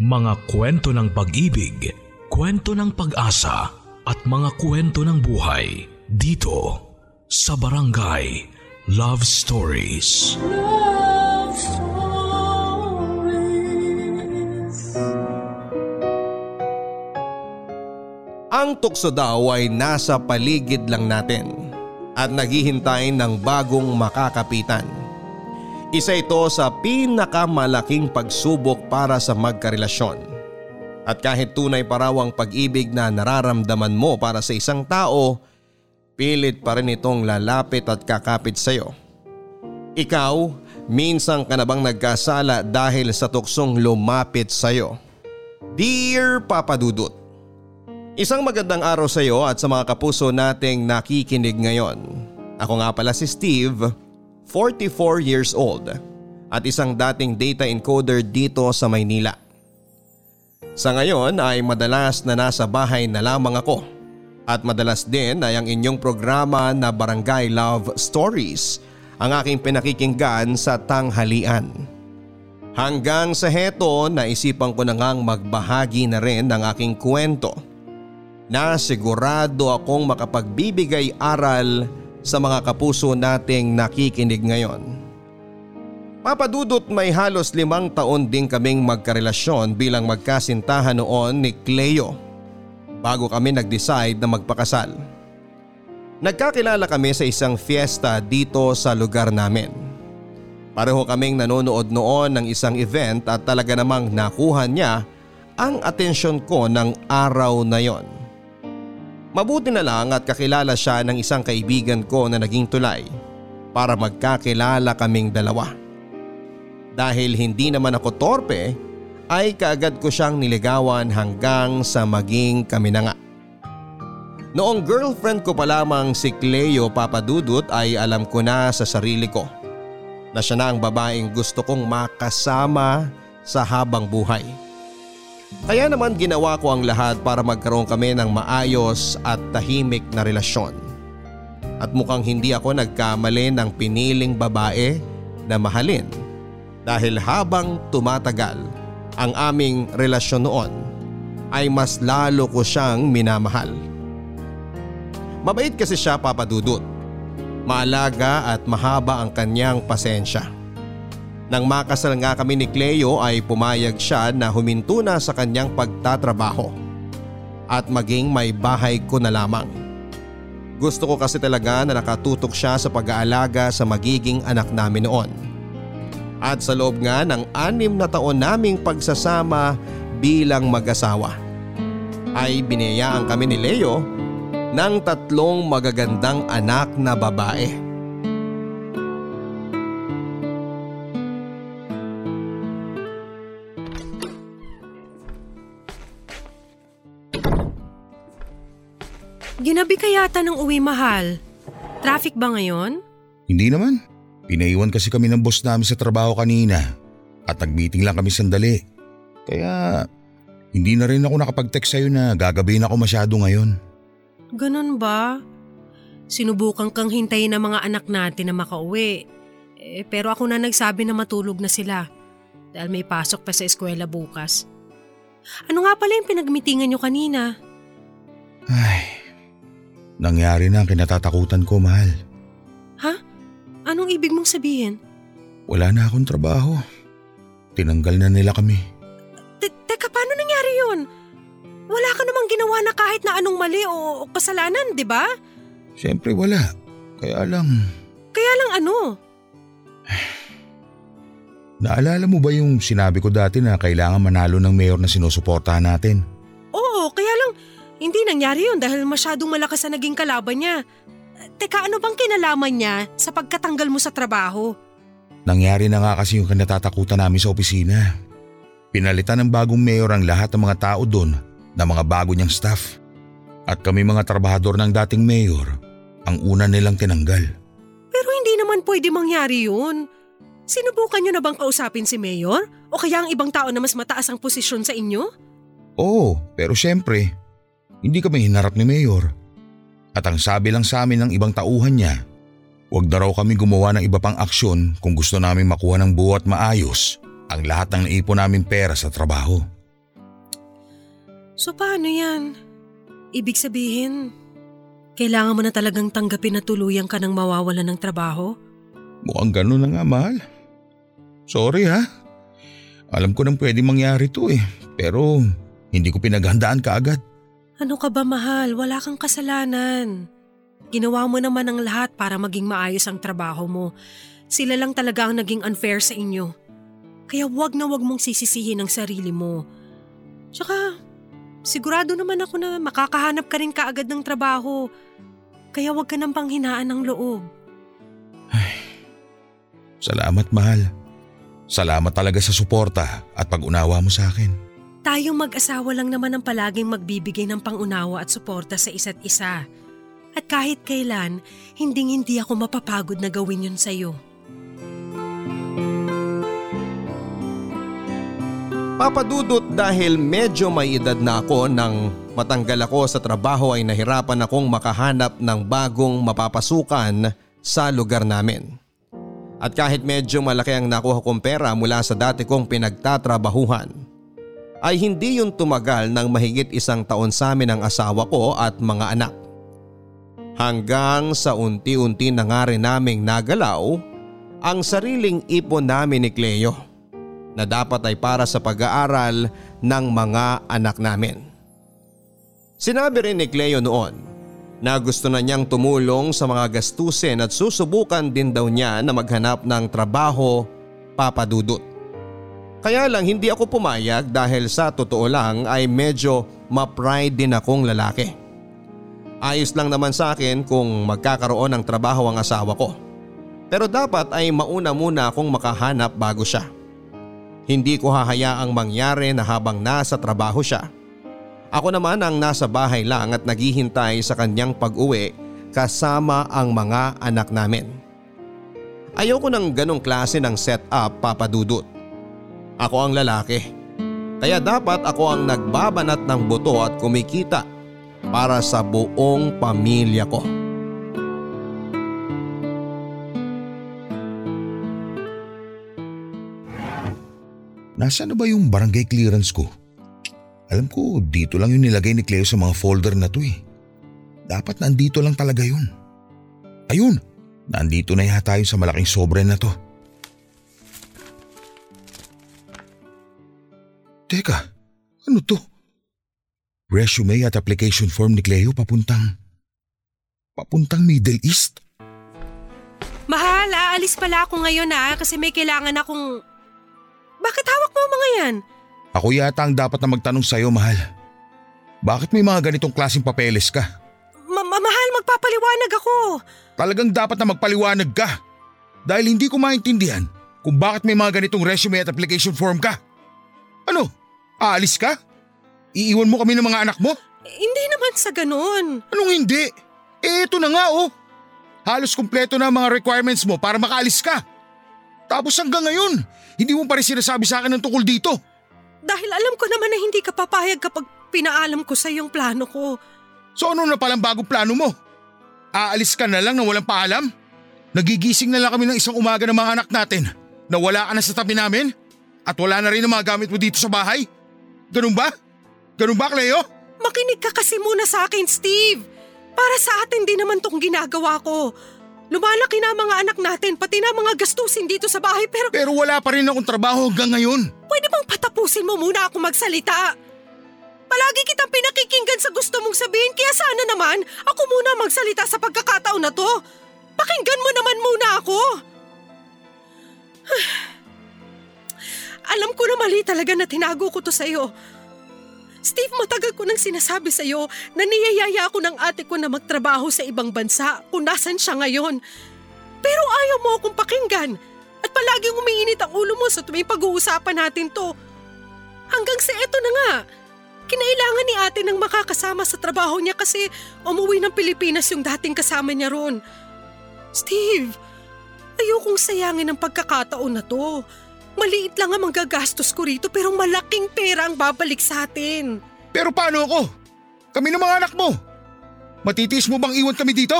Mga kwento ng pag-ibig, kwento ng pag-asa at mga kwento ng buhay dito sa Barangay Love Stories. Love Stories. Ang tukso daw ay nasa paligid lang natin at naghihintay ng bagong makakapitan. Isa ito sa pinakamalaking pagsubok para sa magkarelasyon. At kahit tunay pa raw ang pag-ibig na nararamdaman mo para sa isang tao, pilit pa rin itong lalapit at kakapit sa iyo. Ikaw, minsan ka na bang nagkasala dahil sa tuksong lumapit sa iyo? Dear Papa Dudut, Isang magandang araw sa iyo at sa mga kapuso nating nakikinig ngayon. Ako nga pala si Steve, 44 years old at isang dating data encoder dito sa Maynila. Sa ngayon ay madalas na nasa bahay na lamang ako at madalas din ay ang inyong programa na Barangay Love Stories ang aking pinakikinggan sa tanghalian. Hanggang sa heto naisipan ko na ngang magbahagi na rin ng aking kwento na sigurado akong makapagbibigay aral sa mga kapuso nating nakikinig ngayon. Papadudot may halos limang taon din kaming magkarelasyon bilang magkasintahan noon ni Cleo bago kami nag-decide na magpakasal. Nagkakilala kami sa isang fiesta dito sa lugar namin. Pareho kaming nanonood noon ng isang event at talaga namang nakuha niya ang atensyon ko ng araw na yon. Mabuti na lang at kakilala siya ng isang kaibigan ko na naging tulay para magkakilala kaming dalawa. Dahil hindi naman ako torpe ay kaagad ko siyang niligawan hanggang sa maging kami na nga. Noong girlfriend ko pa lamang si Cleo Papadudut ay alam ko na sa sarili ko na siya na ang babaeng gusto kong makasama sa habang buhay. Kaya naman ginawa ko ang lahat para magkaroon kami ng maayos at tahimik na relasyon. At mukhang hindi ako nagkamali ng piniling babae na mahalin dahil habang tumatagal ang aming relasyon noon ay mas lalo ko siyang minamahal. Mabait kasi siya papadudot. Maalaga at mahaba ang kanyang pasensya. Nang makasal nga kami ni Cleo ay pumayag siya na huminto na sa kanyang pagtatrabaho at maging may bahay ko na lamang. Gusto ko kasi talaga na nakatutok siya sa pag-aalaga sa magiging anak namin noon. At sa loob nga ng anim na taon naming pagsasama bilang mag-asawa ay binayaan kami ni Leo ng tatlong magagandang anak na babae. Ginabi ka yata ng uwi mahal. Traffic ba ngayon? Hindi naman. Pinaiwan kasi kami ng boss namin sa trabaho kanina at nag-meeting lang kami sandali. Kaya hindi na rin ako nakapag-text sa'yo na gagabihin ako masyado ngayon. Ganon ba? Sinubukan kang hintayin ng mga anak natin na makauwi. Eh, pero ako na nagsabi na matulog na sila dahil may pasok pa sa eskwela bukas. Ano nga pala yung pinagmitingan nyo kanina? Ay, nangyari na ang kinatatakutan ko, mahal. Ha? Anong ibig mong sabihin? Wala na akong trabaho. Tinanggal na nila kami. Te- teka, paano nangyari yun? Wala ka namang ginawa na kahit na anong mali o, o kasalanan, di ba? Siyempre wala. Kaya lang, Kaya lang ano? naalala mo ba yung sinabi ko dati na kailangan manalo ng mayor na sinusuportahan natin? Oo, kaya lang hindi nangyari yun dahil masyadong malakas na naging kalaban niya. Teka, ano bang kinalaman niya sa pagkatanggal mo sa trabaho? Nangyari na nga kasi yung kinatatakutan namin sa opisina. Pinalitan ng bagong mayor ang lahat ng mga tao doon na mga bago niyang staff. At kami mga trabahador ng dating mayor, ang una nilang tinanggal. Pero hindi naman pwede mangyari yun. Sinubukan niyo na bang kausapin si Mayor? O kaya ang ibang tao na mas mataas ang posisyon sa inyo? Oo, pero syempre, hindi kami hinarap ni mayor. At ang sabi lang sa amin ng ibang tauhan niya, huwag na raw kami gumawa ng iba pang aksyon kung gusto namin makuha ng buwat maayos ang lahat ng naipon namin pera sa trabaho. So paano yan? Ibig sabihin, kailangan mo na talagang tanggapin na tuluyang ka nang mawawala ng trabaho? Mukhang ganun na nga, mahal. Sorry ha. Alam ko nang pwede mangyari to eh. Pero hindi ko pinaghandaan kaagad. Ano ka ba mahal? Wala kang kasalanan. Ginawa mo naman ang lahat para maging maayos ang trabaho mo. Sila lang talaga ang naging unfair sa inyo. Kaya wag na wag mong sisisihin ang sarili mo. Tsaka, sigurado naman ako na makakahanap ka rin kaagad ng trabaho. Kaya wag ka nang panghinaan ng loob. Salamat, mahal. Salamat talaga sa suporta at pag-unawa mo sa akin. Tayong mag-asawa lang naman ang palaging magbibigay ng pangunawa at suporta sa isa't isa. At kahit kailan, hinding-hindi ako mapapagod na gawin yun sa'yo. Papadudot dahil medyo may edad na ako nang matanggal ako sa trabaho ay nahirapan akong makahanap ng bagong mapapasukan sa lugar namin. At kahit medyo malaki ang nakuha kong pera mula sa dati kong pinagtatrabahuhan, ay hindi yun tumagal ng mahigit isang taon sa amin ang asawa ko at mga anak. Hanggang sa unti-unti na nga rin naming nagalaw ang sariling ipon namin ni Cleo na dapat ay para sa pag-aaral ng mga anak namin. Sinabi rin ni Cleo noon na gusto na niyang tumulong sa mga gastusin at susubukan din daw niya na maghanap ng trabaho papadudot. Kaya lang hindi ako pumayag dahil sa totoo lang ay medyo ma-pride din akong lalaki. Ayos lang naman sa akin kung magkakaroon ng trabaho ang asawa ko. Pero dapat ay mauna muna akong makahanap bago siya. Hindi ko hahayaang mangyari na habang nasa trabaho siya. Ako naman ang nasa bahay lang at naghihintay sa kanyang pag-uwi kasama ang mga anak namin. Ayoko ng ganong klase ng setup papadudot. Ako ang lalaki. Kaya dapat ako ang nagbabanat ng buto at kumikita para sa buong pamilya ko. Nasaan na ba yung barangay clearance ko? Alam ko, dito lang yung nilagay ni Cleo sa mga folder na to eh. Dapat nandito lang talaga yun. Ayun, nandito na yata yun sa malaking sobre na to. Teka, ano to? Resume at application form ni Cleo papuntang... Papuntang Middle East? Mahal, aalis pala ako ngayon ah kasi may kailangan akong... Bakit hawak mo mga yan? Ako yata ang dapat na magtanong sa'yo, mahal. Bakit may mga ganitong klaseng papeles ka? Ma- ma- mahal, magpapaliwanag ako. Talagang dapat na magpaliwanag ka. Dahil hindi ko maintindihan kung bakit may mga ganitong resume at application form ka. Ano? Aalis ka? Iiwan mo kami ng mga anak mo? Hindi naman sa ganun. Anong hindi? Eh eto na nga oh. Halos kumpleto na ang mga requirements mo para makaalis ka. Tapos hanggang ngayon, hindi mo pa rin sinasabi sa akin ng tungkol dito. Dahil alam ko naman na hindi ka papayag kapag pinaalam ko sa yung plano ko. So ano na palang bagong plano mo? Aalis ka na lang na walang paalam? Nagigising na lang kami ng isang umaga ng mga anak natin na wala ka na sa tabi namin? At wala na rin ang mga gamit mo dito sa bahay? Ganun ba? Ganun ba, Cleo? Makinig ka kasi muna sa akin, Steve. Para sa atin din naman tong ginagawa ko. Lumalaki na mga anak natin, pati na mga gastusin dito sa bahay pero Pero wala pa rin akong trabaho hanggang ngayon. pwede bang patapusin mo muna ako magsalita? Palagi kitang pinakikinggan sa gusto mong sabihin kaya sana naman ako muna magsalita sa pagkakataon na to. Pakinggan mo naman muna ako. Alam ko na mali talaga na tinago ko to sa'yo. Steve, matagal ko nang sinasabi sa'yo na niyayaya ako ng ate ko na magtrabaho sa ibang bansa kung nasan siya ngayon. Pero ayaw mo akong pakinggan at palaging umiinit ang ulo mo sa tuwing pag-uusapan natin to. Hanggang sa eto na nga, kinailangan ni ate ng makakasama sa trabaho niya kasi umuwi ng Pilipinas yung dating kasama niya ron. Steve, ayokong sayangin ang pagkakataon na to. Maliit lang ang magagastos ko rito pero malaking pera ang babalik sa atin. Pero paano ako? Kami ng mga anak mo. Matitiis mo bang iwan kami dito?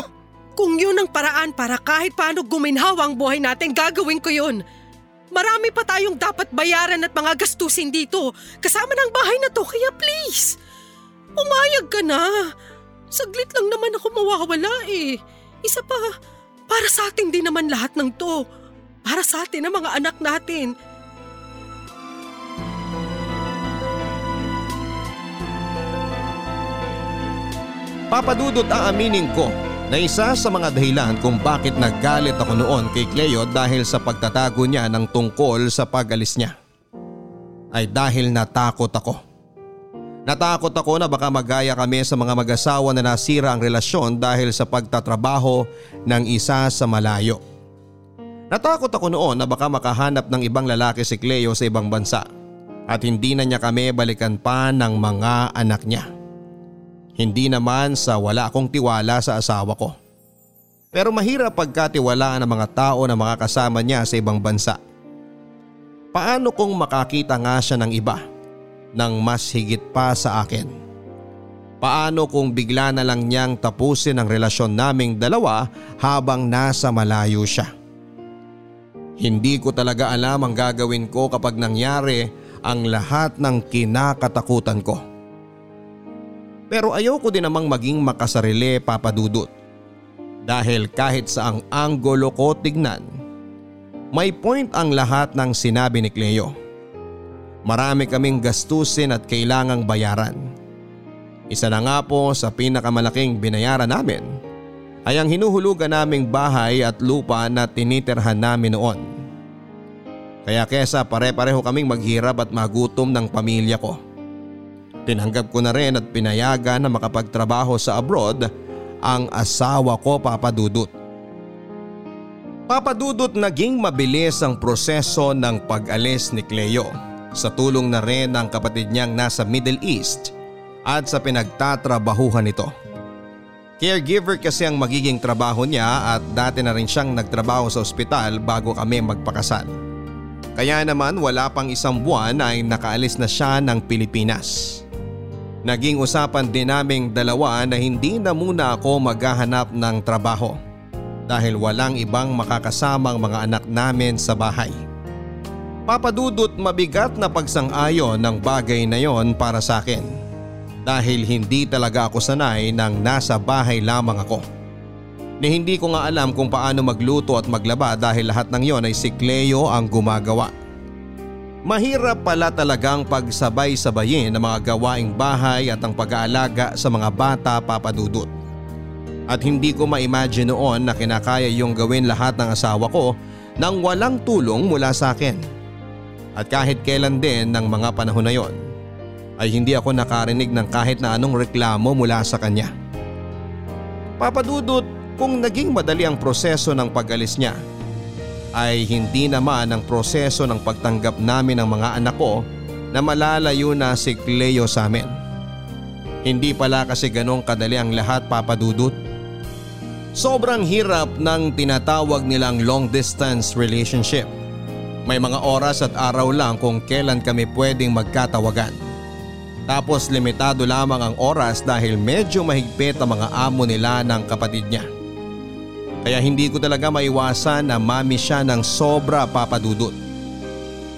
Kung yun ang paraan para kahit paano guminhawa ang buhay natin, gagawin ko yun. Marami pa tayong dapat bayaran at mga gastusin dito. Kasama ng bahay na to, kaya please. Umayag ka na. Saglit lang naman ako mawawala eh. Isa pa, para sa atin din naman lahat ng to. Para sa atin ang mga anak natin. Papadudot aaminin ko na isa sa mga dahilan kung bakit naggalit ako noon kay Cleo dahil sa pagtatago niya ng tungkol sa pag-alis niya. Ay dahil natakot ako. Natakot ako na baka magaya kami sa mga mag-asawa na nasira ang relasyon dahil sa pagtatrabaho ng isa sa malayo. Natakot ako noon na baka makahanap ng ibang lalaki si Cleo sa ibang bansa at hindi na niya kami balikan pa ng mga anak niya. Hindi naman sa wala akong tiwala sa asawa ko. Pero mahirap pagkatiwalaan ng mga tao na makakasama niya sa ibang bansa. Paano kung makakita nga siya ng iba nang mas higit pa sa akin? Paano kung bigla na lang niyang tapusin ang relasyon naming dalawa habang nasa malayo siya? Hindi ko talaga alam ang gagawin ko kapag nangyari ang lahat ng kinakatakutan ko. Pero ayoko din namang maging makasarili papadudot. Dahil kahit sa ang anggolo ko tignan, may point ang lahat ng sinabi ni Cleo. Marami kaming gastusin at kailangang bayaran. Isa na nga po sa pinakamalaking binayaran namin ay ang hinuhulugan naming bahay at lupa na tinitirhan namin noon. Kaya kesa pare-pareho kaming maghirap at magutom ng pamilya ko. Tinanggap ko na rin at pinayagan na makapagtrabaho sa abroad ang asawa ko papadudot. Papadudot naging mabilis ang proseso ng pag-alis ni Cleo sa tulong na rin ng kapatid niyang nasa Middle East at sa pinagtatrabahuhan nito. Caregiver kasi ang magiging trabaho niya at dati na rin siyang nagtrabaho sa ospital bago kami magpakasal. Kaya naman wala pang isang buwan ay nakaalis na siya ng Pilipinas. Naging usapan din naming dalawa na hindi na muna ako maghahanap ng trabaho dahil walang ibang makakasamang mga anak namin sa bahay. Papadudot mabigat na pagsang-ayon ng bagay na yon para sa akin dahil hindi talaga ako sanay nang nasa bahay lamang ako. Ni hindi ko nga alam kung paano magluto at maglaba dahil lahat ng yon ay si Cleo ang gumagawa. Mahirap pala talagang pagsabay-sabayin ang mga gawaing bahay at ang pag-aalaga sa mga bata papadudot. At hindi ko ma-imagine noon na kinakaya yung gawin lahat ng asawa ko nang walang tulong mula sa akin. At kahit kailan din ng mga panahon na yon ay hindi ako nakarinig ng kahit na anong reklamo mula sa kanya. Papadudot kung naging madali ang proseso ng pag-alis niya ay hindi naman ang proseso ng pagtanggap namin ng mga anak ko na malalayo na si Cleo sa amin. Hindi pala kasi ganong kadali ang lahat papadudot. Sobrang hirap ng tinatawag nilang long distance relationship. May mga oras at araw lang kung kailan kami pwedeng magkatawagan. Tapos limitado lamang ang oras dahil medyo mahigpit ang mga amo nila ng kapatid niya. Kaya hindi ko talaga maiwasan na mami siya ng sobra papadudot.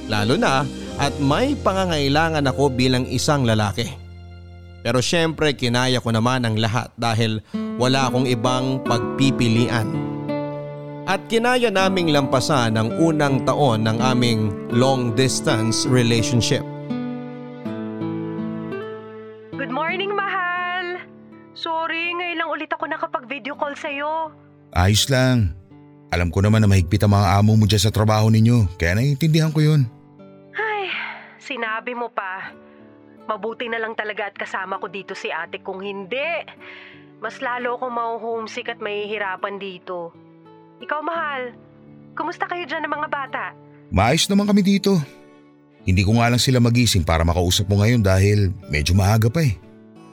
Lalo na at may pangangailangan ako bilang isang lalaki. Pero syempre kinaya ko naman ang lahat dahil wala akong ibang pagpipilian. At kinaya naming lampasan ang unang taon ng aming long distance relationship. Ako nakapag-video call sa'yo. Ayos lang. Alam ko naman na mahigpit ang mga amo mo dyan sa trabaho ninyo, kaya naiintindihan ko yun. Ay, sinabi mo pa. Mabuti na lang talaga at kasama ko dito si ate kung hindi. Mas lalo akong mau-homesick at mahihirapan dito. Ikaw, mahal. Kumusta kayo dyan ng mga bata? Maayos naman kami dito. Hindi ko nga lang sila magising para makausap mo ngayon dahil medyo maaga pa eh.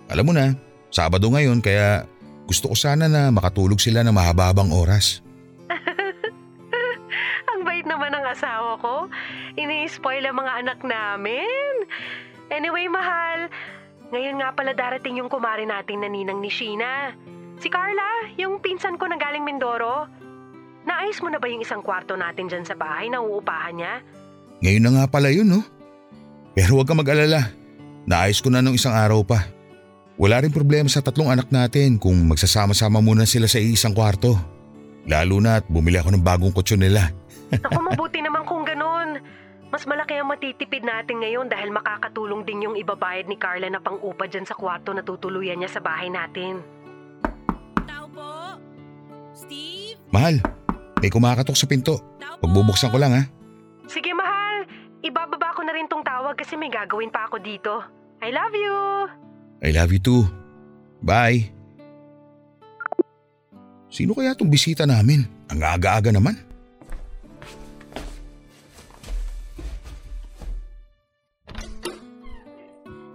Alam mo na, Sabado ngayon kaya gusto ko sana na makatulog sila ng mahababang oras. Ang bait naman ng asawa ko. Ini-spoil ang mga anak namin. Anyway, mahal. Ngayon nga pala darating yung kumari natin na ninang ni Sheena. Si Carla, yung pinsan ko na galing Mindoro. Naayos mo na ba yung isang kwarto natin dyan sa bahay na uupahan niya? Ngayon na nga pala yun no? Pero huwag ka mag-alala. Naayos ko na nung isang araw pa. Wala rin problema sa tatlong anak natin kung magsasama-sama muna sila sa isang kwarto. Lalo na at bumili ako ng bagong kutsyon nila. Naku, mabuti naman kung ganun. Mas malaki ang matitipid natin ngayon dahil makakatulong din yung ibabayad ni Carla na pang-upa dyan sa kwarto na tutuluyan niya sa bahay natin. Tao po? Steve? Mahal, may kumakatok sa pinto. Pagbubuksan ko lang ha. Sige, mahal. Ibababa ko na rin tong tawag kasi may gagawin pa ako dito. I love you! I love you too. Bye. Sino kaya tong bisita namin? Ang aga-aga naman.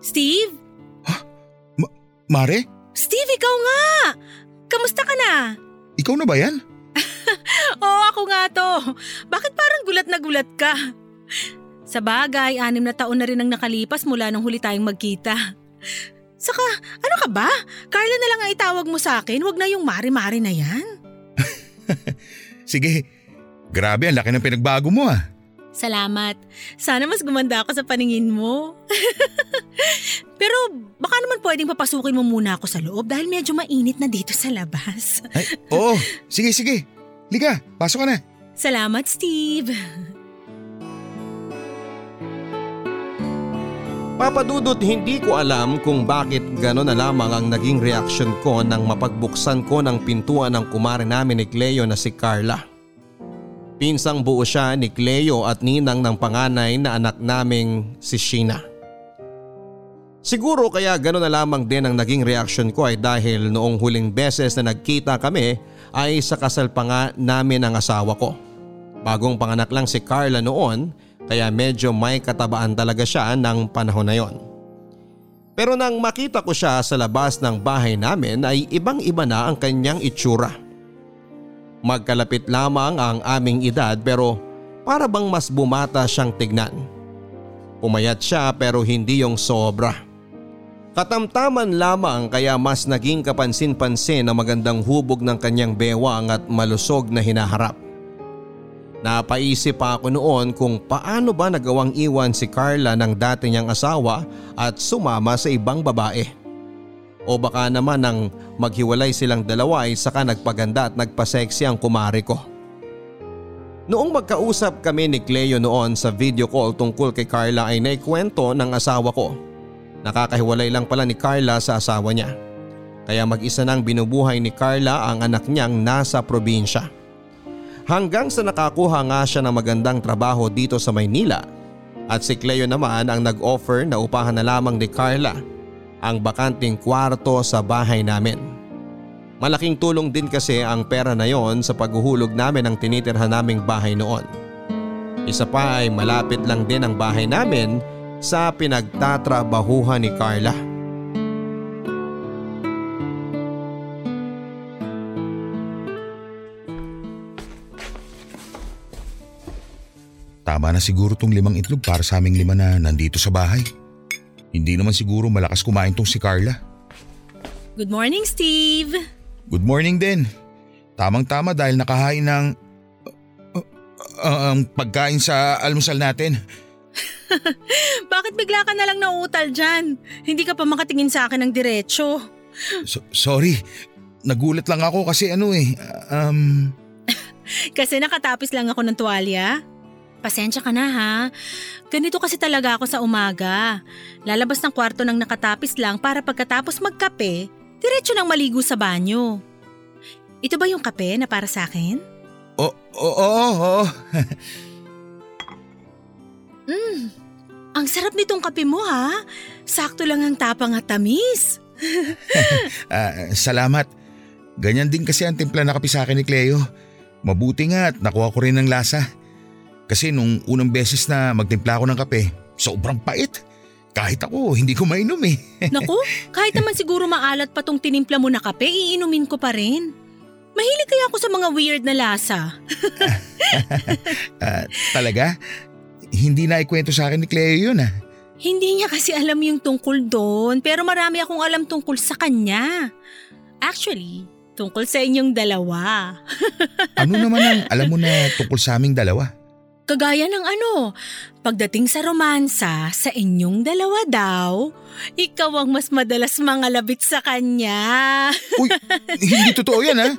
Steve? Mare, Steve, ikaw nga! Kamusta ka na? ikaw na ba yan? Oo, ako nga to. Bakit parang gulat na gulat ka? Sa bagay, anim na taon na rin ang nakalipas mula nung huli tayong magkita. Saka, ano ka ba? Carla na lang ang itawag mo sa akin, wag na yung mari-mari na yan. Sige, grabe ang laki ng pinagbago mo ah. Salamat. Sana mas gumanda ako sa paningin mo. Pero baka naman pwedeng papasukin mo muna ako sa loob dahil medyo mainit na dito sa labas. Ay, oo, sige sige. Liga, pasok ka na. Salamat, Steve. Papadudot hindi ko alam kung bakit gano'n na lamang ang naging reaksyon ko nang mapagbuksan ko ng pintuan ng kumare namin ni Cleo na si Carla. Pinsang buo siya ni Cleo at ninang ng panganay na anak naming si Sheena. Siguro kaya gano'n na lamang din ang naging reaksyon ko ay dahil noong huling beses na nagkita kami ay sa kasal pa nga namin ang asawa ko. Bagong panganak lang si Carla noon kaya medyo may katabaan talaga siya ng panahon na yon. Pero nang makita ko siya sa labas ng bahay namin ay ibang iba na ang kanyang itsura. Magkalapit lamang ang aming edad pero para bang mas bumata siyang tignan. Pumayat siya pero hindi yung sobra. Katamtaman lamang kaya mas naging kapansin-pansin ang magandang hubog ng kanyang bewang at malusog na hinaharap. Napaisip pa ako noon kung paano ba nagawang iwan si Carla ng dati niyang asawa at sumama sa ibang babae. O baka naman nang maghiwalay silang dalawa ay saka nagpaganda at nagpaseksi ang kumari ko. Noong magkausap kami ni Cleo noon sa video call tungkol kay Carla ay naikwento ng asawa ko. Nakakahiwalay lang pala ni Carla sa asawa niya. Kaya mag-isa nang binubuhay ni Carla ang anak niyang nasa probinsya. Hanggang sa nakakuha nga siya ng magandang trabaho dito sa Maynila at si Cleo naman ang nag-offer na upahan na lamang ni Carla ang bakanting kwarto sa bahay namin. Malaking tulong din kasi ang pera na yon sa paghuhulog namin ng tinitirhan naming bahay noon. Isa pa ay malapit lang din ang bahay namin sa pinagtatrabahuhan ni Carla. Tama na siguro tong limang itlog para sa aming lima na nandito sa bahay. Hindi naman siguro malakas kumain tong si Carla. Good morning, Steve. Good morning din. Tamang-tama dahil nakahain ng uh, uh, ang pagkain sa almusal natin. Bakit bigla ka na lang nauutal dyan? Hindi ka pa makatingin sa akin ng diretsyo. So- sorry, nagulat lang ako kasi ano eh, um, Kasi nakatapis lang ako ng tuwalya. Pasensya ka na ha. Ganito kasi talaga ako sa umaga. Lalabas ng kwarto ng nakatapis lang para pagkatapos magkape, diretso nang maligo sa banyo. Ito ba yung kape na para sa akin? oo, oo, oo. Mm, ang sarap nitong kape mo ha. Sakto lang ang tapang at tamis. Ah, salamat. Ganyan din kasi ang timpla na kape sa akin ni Cleo. Mabuti nga at nakuha ko rin ng lasa. Kasi nung unang beses na magtimpla ako ng kape, sobrang pait. Kahit ako, hindi ko mainom eh. Naku, kahit naman siguro maalat pa tong tinimpla mo na kape, iinumin ko pa rin. Mahilig kaya ako sa mga weird na lasa. Ah, talaga? Hindi na ikwento sa akin ni Cleo yun ah. Hindi niya kasi alam yung tungkol doon, pero marami akong alam tungkol sa kanya. Actually, tungkol sa inyong dalawa. Ano naman ang alam mo na tungkol sa aming dalawa? Kagaya ng ano, pagdating sa romansa, sa inyong dalawa daw, ikaw ang mas madalas mangalabit sa kanya. Uy, hindi totoo yan ha.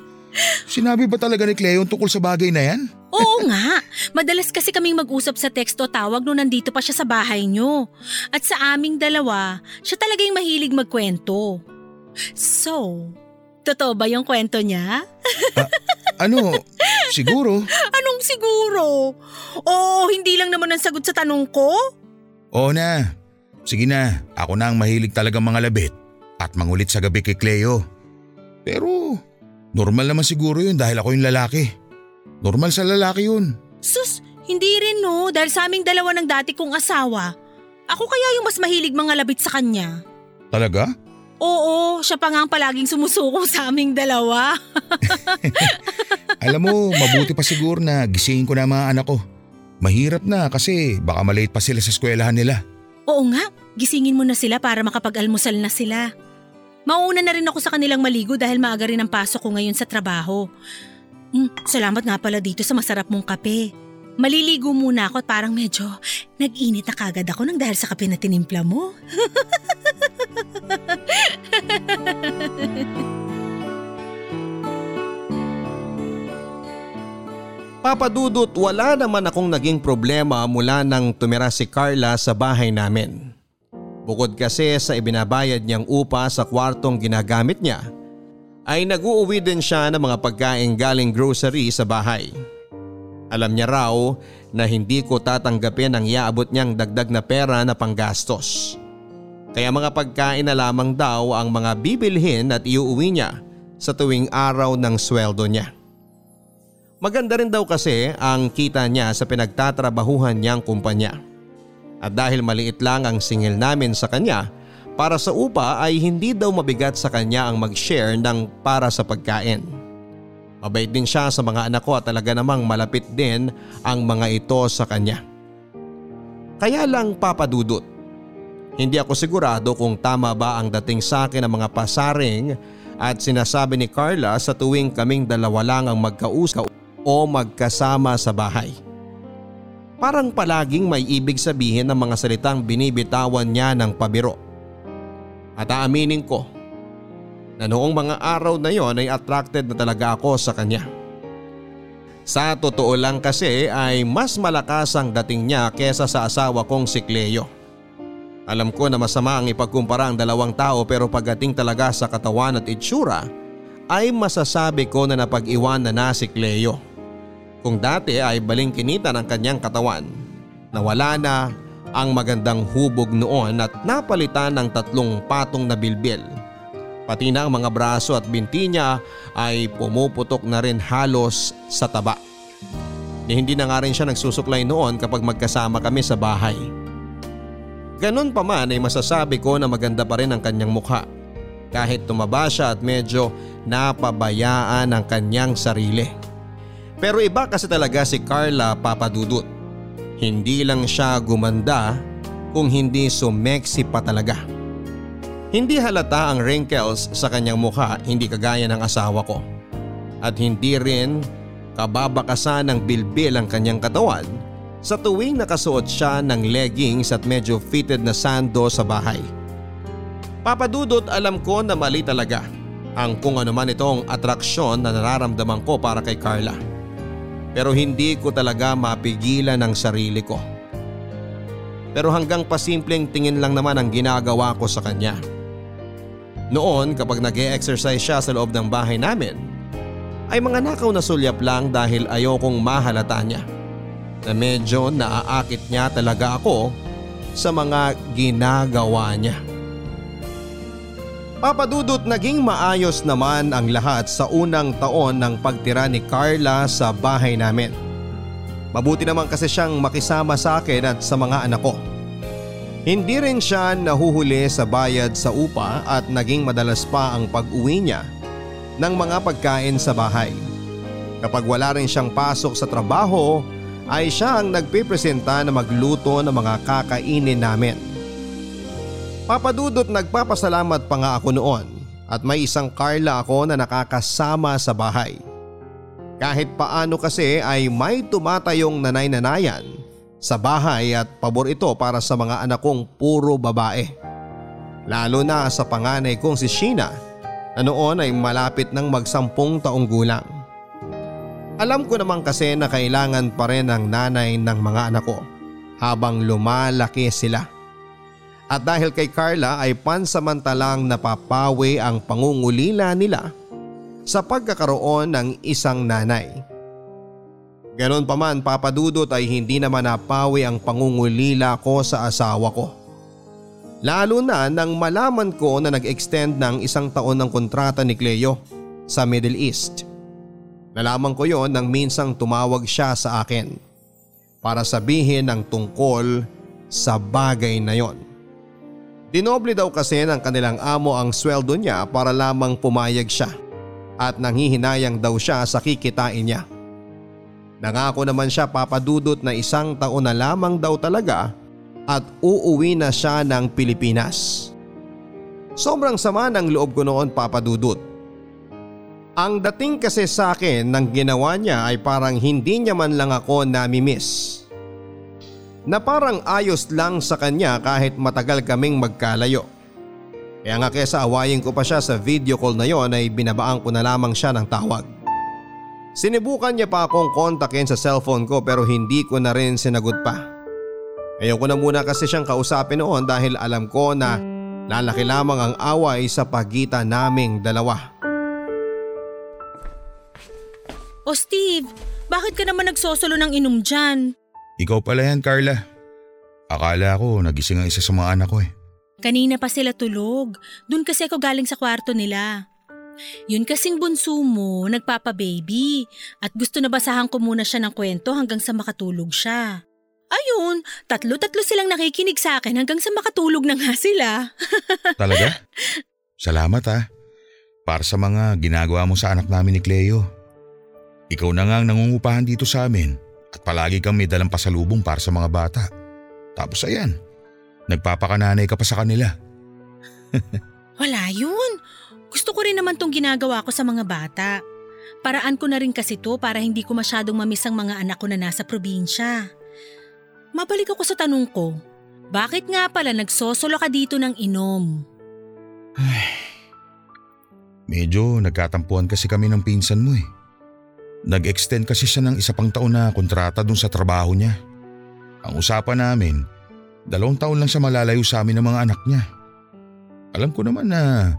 Sinabi ba talaga ni Cleo tungkol sa bagay na yan? Oo nga, madalas kasi kaming mag-usap sa text o tawag nung nandito pa siya sa bahay nyo. At sa aming dalawa, siya talaga yung mahilig magkwento. So, totoo ba yung kwento niya? Ano, siguro. Anong siguro? Oo, hindi lang naman ang sagot sa tanong ko. Oo na. Sige na, ako na ang mahilig talaga mga labit at mangulit sa gabi kay Cleo. Pero normal naman siguro yun dahil ako yung lalaki. Normal sa lalaki yun. Sus, hindi rin no, dahil sa aming dalawa ng dati kong asawa. Ako kaya yung mas mahilig mga labit sa kanya. Talaga? Oo, siya pa nga ang palaging sumusuko sa aming dalawa. Alam mo, mabuti pa siguro na gisingin ko na mga anak ko. Mahirap na kasi baka malate pa sila sa eskwelahan nila. Oo nga, gisingin mo na sila para makapag-almusal na sila. Mauna na rin ako sa kanilang maligo dahil maaga rin ang pasok ko ngayon sa trabaho. Mm, salamat nga pala dito sa masarap mong kape. Maliligo muna ako at parang medyo nag-init na kagad ako nang dahil sa kape na tinimpla mo. Papadudot wala naman akong naging problema mula nang tumira si Carla sa bahay namin. Bukod kasi sa ibinabayad niyang upa sa kwartong ginagamit niya, ay nag-uuwi din siya ng mga pagkain galing grocery sa bahay. Alam niya raw na hindi ko tatanggapin ang iaabot niyang dagdag na pera na panggastos. Kaya mga pagkain na lamang daw ang mga bibilhin at iuwi niya sa tuwing araw ng sweldo niya. Maganda rin daw kasi ang kita niya sa pinagtatrabahuhan niyang kumpanya. At dahil maliit lang ang singil namin sa kanya, para sa upa ay hindi daw mabigat sa kanya ang mag-share ng para sa pagkain. Mabait din siya sa mga anak ko at talaga namang malapit din ang mga ito sa kanya. Kaya lang papadudot. Hindi ako sigurado kung tama ba ang dating sa akin ng mga pasaring at sinasabi ni Carla sa tuwing kaming dalawa lang ang magkausap o magkasama sa bahay. Parang palaging may ibig sabihin ng mga salitang binibitawan niya ng pabiro. At aaminin ko na noong mga araw na yon ay attracted na talaga ako sa kanya. Sa totoo lang kasi ay mas malakas ang dating niya kesa sa asawa kong si Cleo. Alam ko na masama ang ipagkumpara ang dalawang tao pero pagdating talaga sa katawan at itsura ay masasabi ko na napag-iwan na na si Cleo. Kung dati ay balingkinita ng kanyang katawan, nawala na ang magandang hubog noon at napalitan ng tatlong patong na bilbil. Pati na ang mga braso at binti niya ay pumuputok na rin halos sa taba. Ni hindi na nga rin siya nagsusuklay noon kapag magkasama kami sa bahay. Ganon pa man ay masasabi ko na maganda pa rin ang kanyang mukha. Kahit tumaba siya at medyo napabayaan ang kanyang sarili. Pero iba kasi talaga si Carla Papadudut. Hindi lang siya gumanda kung hindi sumeksi pa talaga. Hindi halata ang wrinkles sa kanyang mukha hindi kagaya ng asawa ko. At hindi rin kababakasan ng bilbil ang kanyang katawan sa tuwing nakasuot siya ng leggings at medyo fitted na sando sa bahay. Papadudot alam ko na mali talaga ang kung ano man itong atraksyon na nararamdaman ko para kay Carla. Pero hindi ko talaga mapigilan ang sarili ko. Pero hanggang pasimpleng tingin lang naman ang ginagawa ko sa kanya. Noon kapag nag exercise siya sa loob ng bahay namin, ay mga nakaw na sulyap lang dahil ayokong mahalata niya na medyo naaakit niya talaga ako sa mga ginagawa niya. Papadudot naging maayos naman ang lahat sa unang taon ng pagtira ni Carla sa bahay namin. Mabuti naman kasi siyang makisama sa akin at sa mga anak ko. Hindi rin siya nahuhuli sa bayad sa upa at naging madalas pa ang pag-uwi niya ng mga pagkain sa bahay. Kapag wala rin siyang pasok sa trabaho ay siya ang nagpipresenta na magluto ng mga kakainin namin. Papadudot nagpapasalamat pa nga ako noon at may isang Carla ako na nakakasama sa bahay. Kahit paano kasi ay may tumatayong nanay-nanayan sa bahay at pabor ito para sa mga anak kong puro babae. Lalo na sa panganay kong si Sheena na noon ay malapit ng magsampung taong gulang. Alam ko naman kasi na kailangan pa rin ang nanay ng mga anak ko habang lumalaki sila. At dahil kay Carla ay pansamantalang napapawi ang pangungulila nila sa pagkakaroon ng isang nanay. Ganon pa man papadudot ay hindi naman napawi ang pangungulila ko sa asawa ko. Lalo na nang malaman ko na nag-extend ng isang taon ng kontrata ni Cleo sa Middle East. Nalaman ko yon nang minsang tumawag siya sa akin para sabihin ang tungkol sa bagay na yon. Dinoble daw kasi ng kanilang amo ang sweldo niya para lamang pumayag siya at nanghihinayang daw siya sa kikitain niya. Nangako naman siya papadudot na isang taon na lamang daw talaga at uuwi na siya ng Pilipinas. Sobrang sama ng loob ko noon papadudot. Ang dating kasi sa akin ng ginawa niya ay parang hindi niya man lang ako namimiss. Na parang ayos lang sa kanya kahit matagal kaming magkalayo. Kaya nga kesa awayin ko pa siya sa video call na yon ay binabaan ko na lamang siya ng tawag. Sinibukan niya pa akong kontakin sa cellphone ko pero hindi ko na rin sinagot pa. Ayoko na muna kasi siyang kausapin noon dahil alam ko na lalaki lamang ang away sa pagitan naming dalawa. O Steve, bakit ka naman nagsosolo ng inom dyan? Ikaw pala yan, Carla. Akala ko nagising ang isa sa mga anak ko eh. Kanina pa sila tulog. Doon kasi ako galing sa kwarto nila. Yun kasing bunso mo, nagpapa-baby. At gusto na basahan ko muna siya ng kwento hanggang sa makatulog siya. Ayun, tatlo-tatlo silang nakikinig sa akin hanggang sa makatulog na nga sila. Talaga? Salamat ha. Para sa mga ginagawa mo sa anak namin ni Cleo. Ikaw na nga ang nangungupahan dito sa amin at palagi kang may dalang pasalubong para sa mga bata. Tapos ayan, Nagpapakananay ka pa sa kanila. Wala yun. Gusto ko rin naman tong ginagawa ko sa mga bata. Paraan ko na rin kasi to para hindi ko masyadong mamiss ang mga anak ko na nasa probinsya. Mabalik ako sa tanong ko. Bakit nga pala nagsosolo ka dito ng inom? Medyo nagkatampuan kasi kami ng pinsan mo eh. Nag-extend kasi siya ng isa pang taon na kontrata dun sa trabaho niya. Ang usapan namin, Dalawang taon lang siya malalayo sa amin ng mga anak niya. Alam ko naman na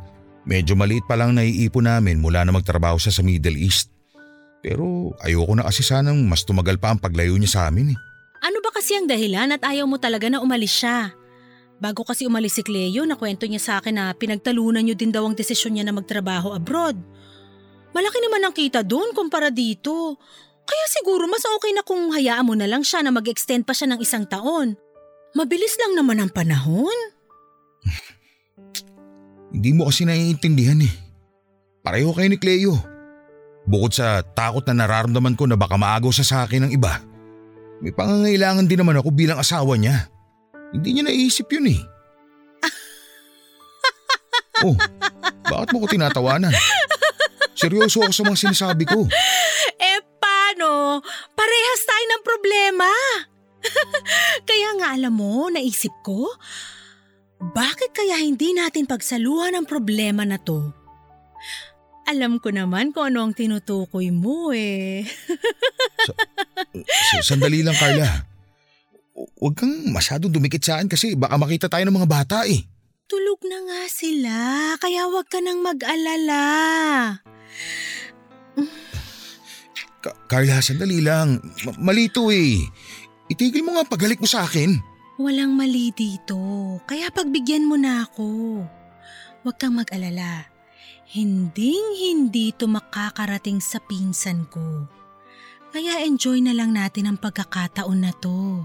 medyo maliit pa lang naiipon namin mula na magtrabaho siya sa Middle East. Pero ayoko na kasi sanang mas tumagal pa ang paglayo niya sa amin eh. Ano ba kasi ang dahilan at ayaw mo talaga na umalis siya? Bago kasi umalis si Cleo, nakwento niya sa akin na pinagtalunan niyo din daw ang desisyon niya na magtrabaho abroad. Malaki naman ang kita doon kumpara dito. Kaya siguro mas okay na kung hayaan mo na lang siya na mag-extend pa siya ng isang taon. Mabilis lang naman ang panahon. Hindi mo kasi naiintindihan eh. Pareho kayo ni Cleo. Bukod sa takot na nararamdaman ko na baka maagaw sa sa akin ng iba, may pangangailangan din naman ako bilang asawa niya. Hindi niya naisip yun eh. oh, bakit mo ko tinatawanan? Seryoso ako sa mga sinasabi ko. Eh paano? Parehas tayo ng problema. kaya nga alam mo, naisip ko, bakit kaya hindi natin pagsaluhan ang problema na to? Alam ko naman kung ano ang tinutukoy mo eh. Sa, sandali lang Carla. Huwag kang masyadong dumikit sa akin kasi baka makita tayo ng mga bata eh. Tulog na nga sila, kaya huwag ka nang mag-alala. Ka- Carla, sandali lang. Ma- malito eh. Itigil mo nga paghalik mo sa akin. Walang mali dito, kaya pagbigyan mo na ako. Huwag kang mag-alala. Hinding hindi to makakarating sa pinsan ko. Kaya enjoy na lang natin ang pagkakataon na to.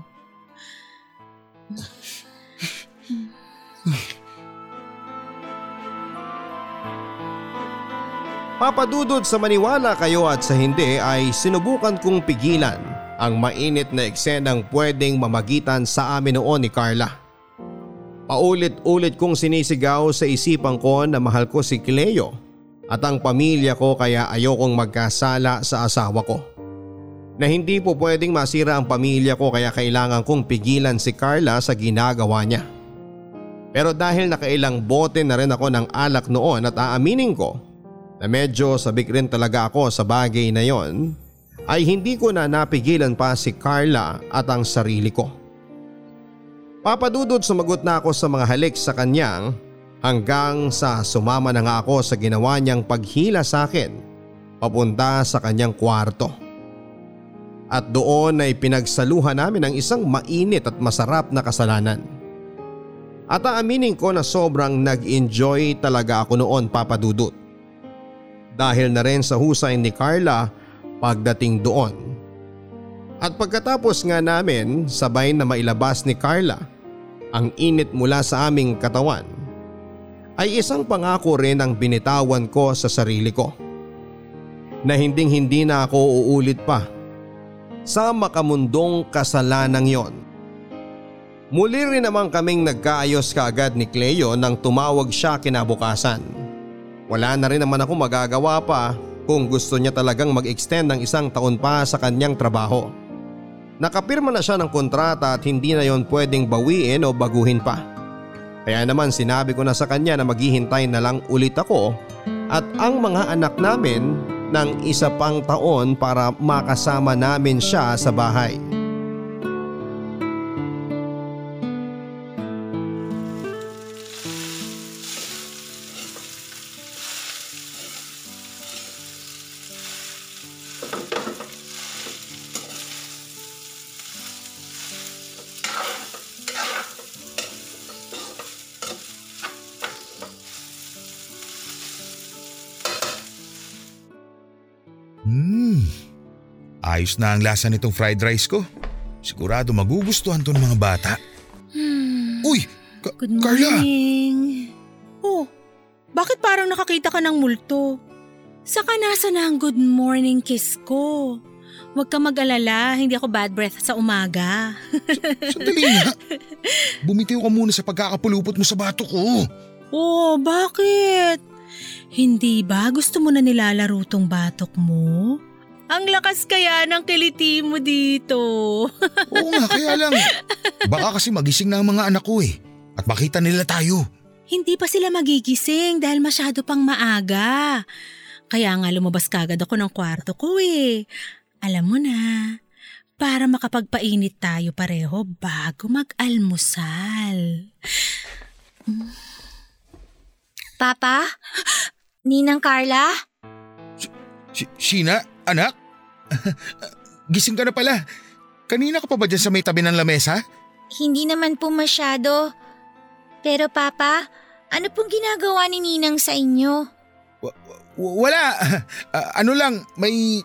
Papadudod sa maniwala kayo at sa hindi ay sinubukan kong pigilan ang mainit na eksenang pwedeng mamagitan sa amin noon ni Carla. Paulit-ulit kong sinisigaw sa isipan ko na mahal ko si Cleo at ang pamilya ko kaya ayokong magkasala sa asawa ko. Na hindi po pwedeng masira ang pamilya ko kaya kailangan kong pigilan si Carla sa ginagawa niya. Pero dahil nakailang bote na rin ako ng alak noon at aaminin ko na medyo sabik rin talaga ako sa bagay na yon, ay hindi ko na napigilan pa si Carla at ang sarili ko. Papadudod sumagot na ako sa mga halik sa kanyang hanggang sa sumama na nga ako sa ginawa niyang paghila sa akin papunta sa kanyang kwarto. At doon ay pinagsaluhan namin ang isang mainit at masarap na kasalanan. At aaminin ko na sobrang nag-enjoy talaga ako noon papadudot. Dahil na rin sa husay ni Carla pagdating doon. At pagkatapos nga namin sabay na mailabas ni Carla ang init mula sa aming katawan ay isang pangako rin ang binitawan ko sa sarili ko. Na hinding hindi na ako uulit pa sa makamundong kasalanan yon. Muli rin naman kaming nagkaayos kaagad ni Cleo nang tumawag siya kinabukasan. Wala na rin naman ako magagawa pa kung gusto niya talagang mag-extend ng isang taon pa sa kanyang trabaho. Nakapirma na siya ng kontrata at hindi na yon pwedeng bawiin o baguhin pa. Kaya naman sinabi ko na sa kanya na maghihintay na lang ulit ako at ang mga anak namin ng isa pang taon para makasama namin siya sa bahay. Ayos na ang lasa nitong fried rice ko. Sigurado magugustuhan to ng mga bata. Hmm. Uy, Ka- Good Carla! Oh, bakit parang nakakita ka ng multo? Saka nasa na ang good morning kiss ko? Huwag ka mag-alala, hindi ako bad breath sa umaga. Sandali nga. Bumitiw ka muna sa pagkakapulupot mo sa bato ko. Oh, bakit? Hindi ba gusto mo na nilalaro tong batok mo? Ang lakas kaya ng kiliti mo dito. Oo nga, kaya lang. Baka kasi magising na ang mga anak ko eh. At makita nila tayo. Hindi pa sila magigising dahil masyado pang maaga. Kaya nga lumabas kagad ako ng kwarto ko eh. Alam mo na, para makapagpainit tayo pareho bago mag-almusal. Papa? Ninang Carla? Si Sheena, anak? Gising ka na pala. Kanina ka pa ba dyan sa may tabi ng lamesa? Hindi naman po masyado. Pero Papa, ano pong ginagawa ni Ninang sa inyo? W- wala. Ah, ano lang, may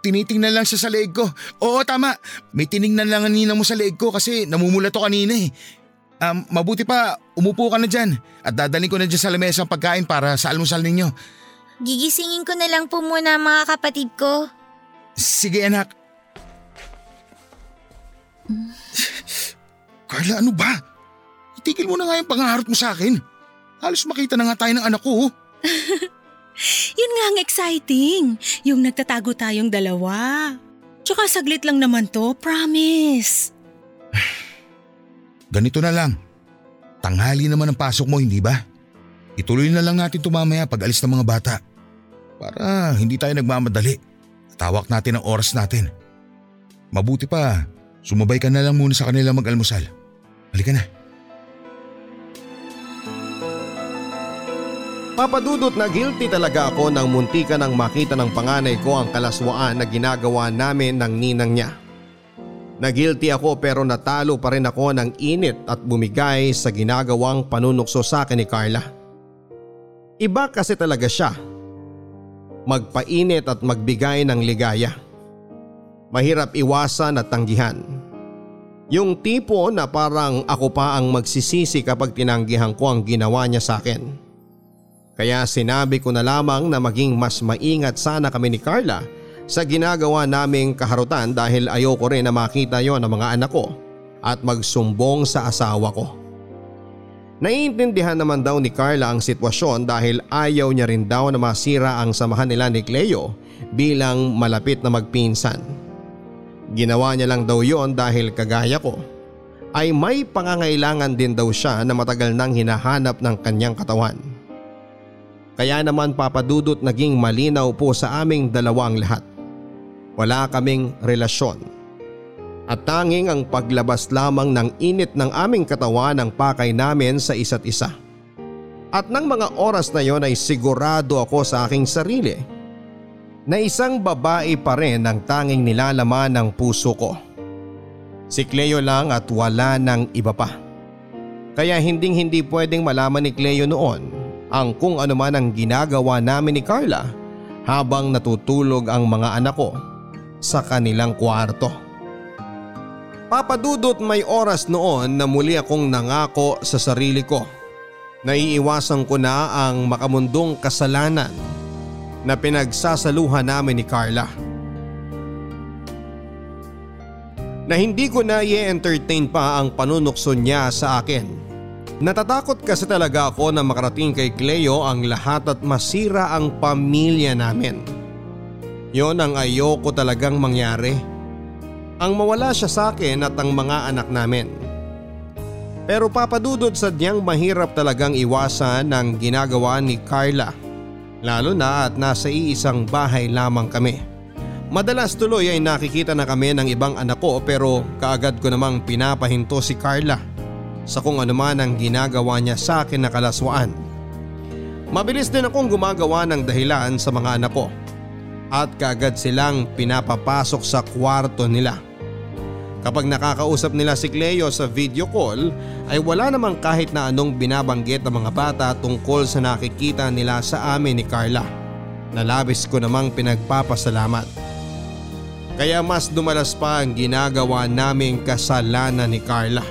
tinitingnan lang siya sa leeg ko. Oo, tama. May tiningnan lang ang ninang mo sa leeg ko kasi namumula to kanina eh. Um, mabuti pa, umupo ka na dyan at dadaling ko na dyan sa lamesa ang pagkain para sa almusal ninyo. Gigisingin ko na lang po muna mga kapatid ko. Sige anak. Carla, ano ba? Itigil mo na nga yung pangarap mo sa akin. Halos makita na nga tayo ng anak ko. oh. Yun nga ang exciting. Yung nagtatago tayong dalawa. Tsaka saglit lang naman to, promise. Ganito na lang. Tanghali naman ang pasok mo, hindi ba? Ituloy na lang natin ito mamaya pag alis ng mga bata. Para hindi tayo nagmamadali. Tawak natin ang oras natin. Mabuti pa, sumabay ka na lang muna sa kanila mag-almusal. Halika na. Papadudot na guilty talaga ako nang muntika nang makita ng panganay ko ang kalaswaan na ginagawa namin ng ninang niya. Nagilty ako pero natalo pa rin ako ng init at bumigay sa ginagawang panunukso sa akin ni Carla. Iba kasi talaga siya. Magpainit at magbigay ng ligaya. Mahirap iwasan at tanggihan. Yung tipo na parang ako pa ang magsisisi kapag tinanggihan ko ang ginawa niya sa akin. Kaya sinabi ko na lamang na maging mas maingat sana kami ni Carla sa ginagawa naming kaharutan dahil ayoko rin na makita yon ng mga anak ko at magsumbong sa asawa ko. Naiintindihan naman daw ni Carla ang sitwasyon dahil ayaw niya rin daw na masira ang samahan nila ni Cleo bilang malapit na magpinsan. Ginawa niya lang daw yon dahil kagaya ko ay may pangangailangan din daw siya na matagal nang hinahanap ng kanyang katawan. Kaya naman papadudot naging malinaw po sa aming dalawang lahat. Wala kaming relasyon at tanging ang paglabas lamang ng init ng aming katawan ang pakay namin sa isa't isa. At ng mga oras na yon ay sigurado ako sa aking sarili na isang babae pa rin ang tanging nilalaman ng puso ko. Si Cleo lang at wala ng iba pa. Kaya hinding hindi pwedeng malaman ni Cleo noon ang kung ano man ang ginagawa namin ni Carla habang natutulog ang mga anak ko sa kanilang kwarto. Papadudot may oras noon na muli akong nangako sa sarili ko. Naiiwasan ko na ang makamundong kasalanan na pinagsasaluhan namin ni Carla. Na hindi ko na i-entertain pa ang panunukso niya sa akin. Natatakot kasi talaga ako na makarating kay Cleo ang lahat at masira ang pamilya namin. Yon ang ayoko talagang mangyari. Mangyari ang mawala siya sa akin at ang mga anak namin. Pero papadudod sa diyang mahirap talagang iwasan ang ginagawa ni Carla. Lalo na at nasa iisang bahay lamang kami. Madalas tuloy ay nakikita na kami ng ibang anak ko pero kaagad ko namang pinapahinto si Carla sa kung ano man ang ginagawa niya sa akin na kalaswaan. Mabilis din akong gumagawa ng dahilan sa mga anak ko at kaagad silang pinapapasok sa kwarto nila. Kapag nakakausap nila si Cleo sa video call ay wala namang kahit na anong binabanggit ng mga bata tungkol sa nakikita nila sa amin ni Carla. Nalabis ko namang pinagpapasalamat. Kaya mas dumalas pa ang ginagawa naming kasalanan ni Carla.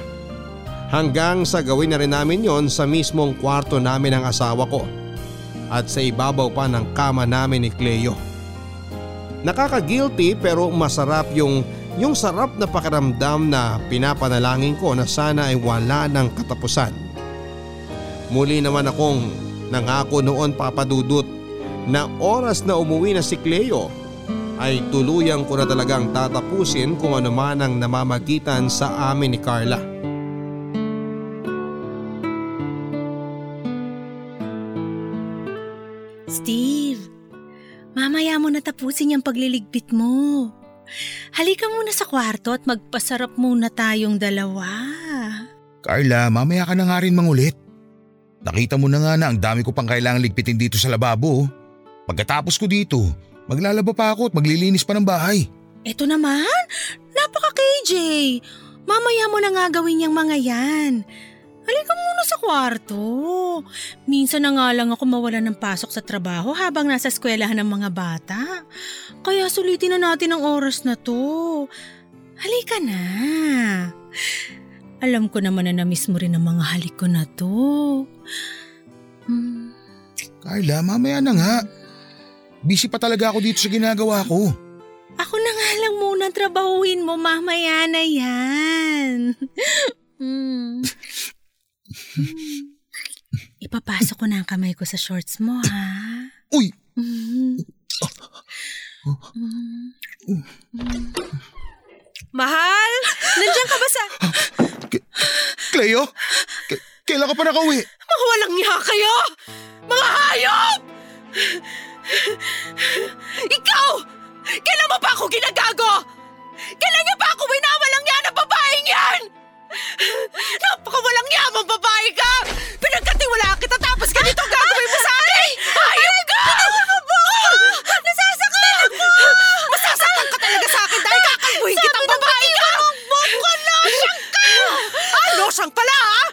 Hanggang sa gawin na rin namin yon sa mismong kwarto namin ng asawa ko at sa ibabaw pa ng kama namin ni Cleo. Nakaka-guilty pero masarap yung yung sarap na pakiramdam na pinapanalangin ko na sana ay wala ng katapusan. Muli naman akong nangako noon papadudot na oras na umuwi na si Cleo ay tuluyang ko na talagang tatapusin kung ano man ang namamagitan sa amin ni Carla. Mamaya mo natapusin yung pagliligpit mo. Halika muna sa kwarto at magpasarap muna tayong dalawa. Carla, mamaya ka na nga rin mangulit. Nakita mo na nga na ang dami ko pang kailangang ligpitin dito sa lababo. Pagkatapos ko dito, maglalaba pa ako at maglilinis pa ng bahay. Eto naman, napaka-KJ. Mamaya mo na nga gawin yung mga yan. Halika muna sa kwarto. Minsan na nga lang ako mawala ng pasok sa trabaho habang nasa eskwelahan ng mga bata. Kaya sulitin na natin ang oras na to. Halika na. Alam ko naman na namiss mo rin ang mga halik ko na to. Hmm. Carla, mamaya na nga. Busy pa talaga ako dito sa ginagawa ko. Ako na nga lang muna trabahuin mo, mamaya na yan. hmm. Ipapasok ko na ang kamay ko sa shorts mo, ha? Uy! Mahal! Nandiyan ka ba sa... K- Cleo? K- kailan ka pa nakauwi? Mga walang niya kayo! Mga hayop! Ikaw! Kailan mo pa ako ginagago? Kailan niya pa ako winawalang niya ng babaeng yan? Napaka walang yamang babae ka! Pinagkatiwala kita tapos ganito gagawin mo sa akin! Hayop ka! Ba? Nasasaktan! Masasaktan ka talaga sa akin dahil kakalbuhin kitang babae ka! Bot ka! Losyang ka! Ah, losyang pala ha?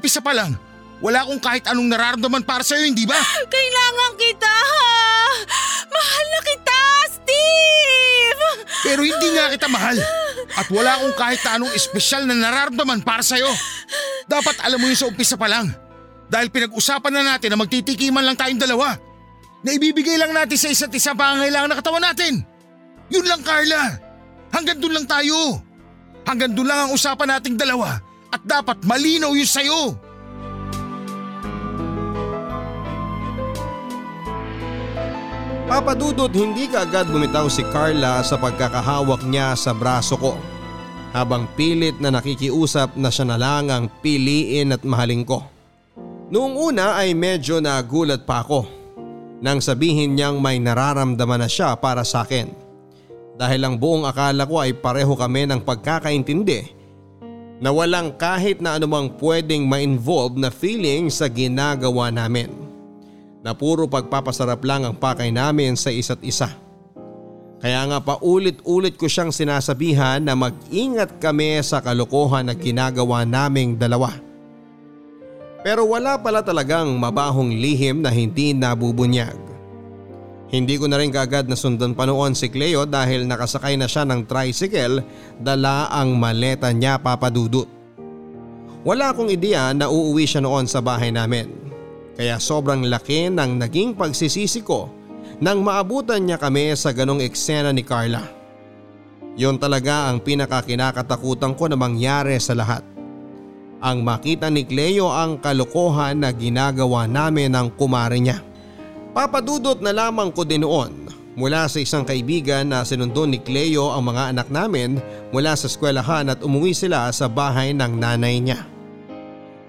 Umpisa pa lang, wala akong kahit anong nararamdaman para sa'yo, hindi ba? Kailangan kita! Mahal na kita, Steve! Pero hindi nga kita mahal. At wala akong kahit na anong espesyal na nararamdaman para sa'yo. Dapat alam mo yun sa umpisa pa lang. Dahil pinag-usapan na natin na magtitikiman lang tayong dalawa. Na ibibigay lang natin sa isa't isa pangangailangan ng katawan natin. Yun lang Carla. Hanggang doon lang tayo. Hanggang doon lang ang usapan nating dalawa. At dapat malinaw yun sa'yo. Papadudot hindi kaagad bumitaw si Carla sa pagkakahawak niya sa braso ko. Habang pilit na nakikiusap na siya na lang ang piliin at mahalin ko. Noong una ay medyo nagulat pa ako nang sabihin niyang may nararamdaman na siya para sa akin. Dahil ang buong akala ko ay pareho kami ng pagkakaintindi na walang kahit na anumang pwedeng ma-involve na feeling sa ginagawa namin. Na puro pagpapasarap lang ang pakay namin sa isa't isa. Kaya nga paulit-ulit ko siyang sinasabihan na mag-ingat kami sa kalokohan na ginagawa naming dalawa. Pero wala pala talagang mabahong lihim na hindi nabubunyag. Hindi ko na rin kaagad nasundan pa noon si Cleo dahil nakasakay na siya ng tricycle dala ang maleta niya papadudot. Wala akong ideya na uuwi siya noon sa bahay namin. Kaya sobrang laki ng naging pagsisisi ko nang maabutan niya kami sa ganong eksena ni Carla. Yon talaga ang pinakakinakatakutan ko na mangyari sa lahat. Ang makita ni Cleo ang kalokohan na ginagawa namin ng kumare niya. Papadudot na lamang ko din noon mula sa isang kaibigan na sinundo ni Cleo ang mga anak namin mula sa eskwelahan at umuwi sila sa bahay ng nanay niya.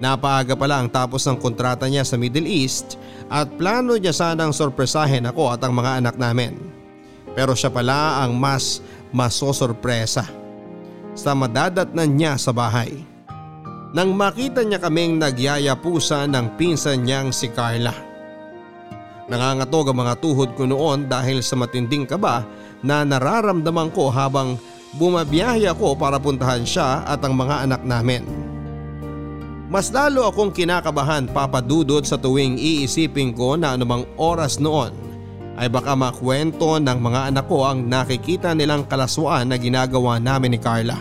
Napaaga pa lang tapos ng kontrata niya sa Middle East at plano niya sanang sorpresahin ako at ang mga anak namin. Pero siya pala ang mas masosorpresa sa madadatnan niya sa bahay. Nang makita niya kaming nagyayapusa ng pinsan niyang si Carla. Nangangatog ang mga tuhod ko noon dahil sa matinding kaba na nararamdaman ko habang bumabiyahe ako para puntahan siya at ang mga anak namin. Mas lalo akong kinakabahan papadudod sa tuwing iisipin ko na anumang oras noon ay baka makwento ng mga anak ko ang nakikita nilang kalaswaan na ginagawa namin ni Carla.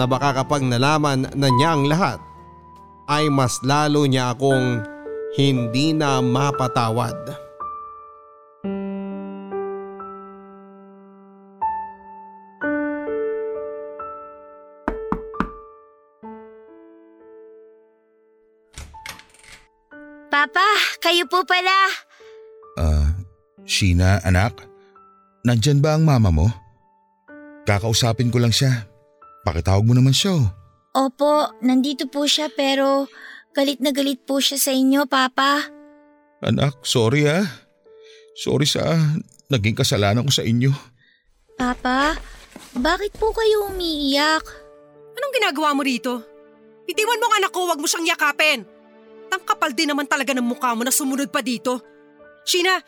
Na baka kapag nalaman na niya ang lahat ay mas lalo niya akong hindi na mapatawad. Papa, kayo po pala. Ah, Sheena, anak? Nandyan ba ang mama mo? Kakausapin ko lang siya. Pakitawag mo naman siya. oh. Opo, nandito po siya pero galit na galit po siya sa inyo, Papa. Anak, sorry ah. Sorry sa naging kasalanan ko sa inyo. Papa, bakit po kayo umiiyak? Anong ginagawa mo rito? Itiwan mo ang anak ko, wag mo siyang yakapin. Tangkapal din naman talaga ng mukha mo na sumunod pa dito. Sheena,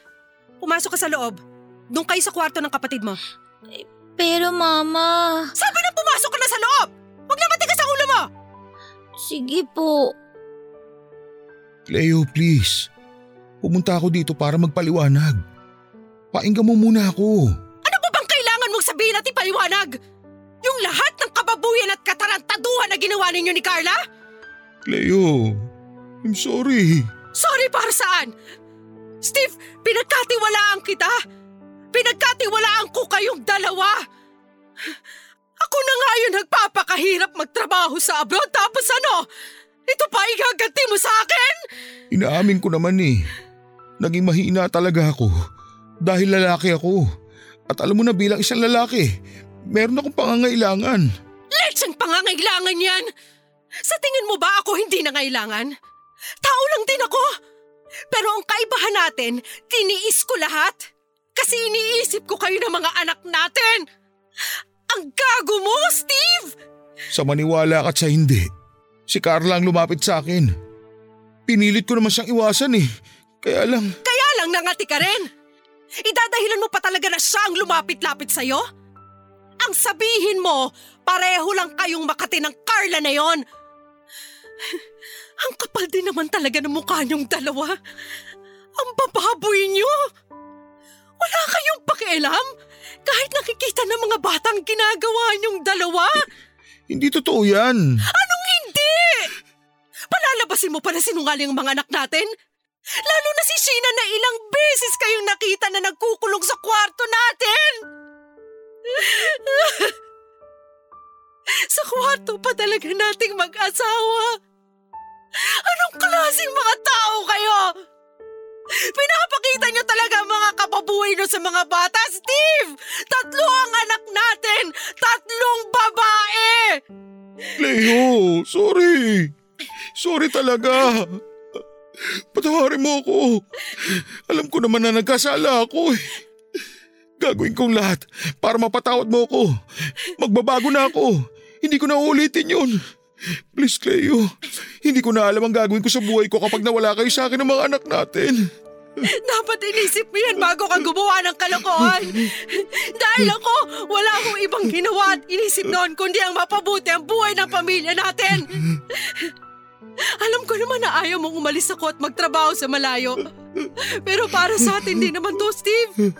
pumasok ka sa loob. Doon kayo sa kwarto ng kapatid mo. Pero Mama, Sabi na pumasok ka na sa loob! Huwag na matigas ang ulo mo! sige po. Cleo, please. Pumunta ako dito para magpaliwanag. Painggan mo muna ako. Ano ba bang kailangan mong sabihin at ipaliwanag? Yung lahat ng kababuyan at katarantaduhan na ginawa ninyo ni Carla? Cleo, I'm sorry. Sorry para saan? Steve, pinagkatiwalaan kita. Pinagkatiwalaan ko kayong dalawa. Ako na nga yung nagpapakahirap magtrabaho sa abroad tapos ano? Ito pa igaganti mo sa akin? Inaamin ko naman eh. Naging mahina talaga ako dahil lalaki ako. At alam mo na bilang isang lalaki, meron akong pangangailangan. Lex, ang pangangailangan yan! Sa tingin mo ba ako hindi na kailangan? Tao lang din ako. Pero ang kaibahan natin, tiniis ko lahat. Kasi iniisip ko kayo ng mga anak natin. Ang gago mo, Steve! Sa maniwala ka sa hindi, si Carla ang lumapit sa akin. Pinilit ko naman siyang iwasan eh. Kaya lang, Kaya lang nangati ka rin. Idadahilan mo pa talaga na siya ang lumapit-lapit sa'yo? Ang sabihin mo, pareho lang kayong makati ng Carla na yon. Ang kapal din naman talaga ng mukha niyong dalawa. Ang bababoy niyo. Wala kayong pakialam kahit nakikita ng mga batang ginagawa niyong dalawa. hindi totoo yan. Anong Palalabasin mo pa na sinungaling ang mga anak natin? Lalo na si Sheena na ilang beses kayong nakita na nagkukulong sa kwarto natin! sa kwarto pa talaga nating mag-asawa. Anong klaseng mga tao kayo? Pinapakita niyo talaga ang mga kababuhay niyo sa mga bata, Steve! Tatlo ang anak natin! Tatlong babae! Leo, sorry. Sorry talaga. Patawarin mo ako. Alam ko naman na nagkasala ako eh. Gagawin kong lahat para mapatawad mo ako. Magbabago na ako. Hindi ko na ulitin yun. Please, Cleo. Hindi ko na alam ang gagawin ko sa buhay ko kapag nawala kayo sa akin ng mga anak natin. Dapat inisip mo yan bago ka gumawa ng kalokohan. Dahil ako, wala akong ibang ginawa at inisip noon kundi ang mapabuti ang buhay ng pamilya natin. Alam ko naman na ayaw mong umalis ako at magtrabaho sa malayo. Pero para sa atin din naman to, Steve.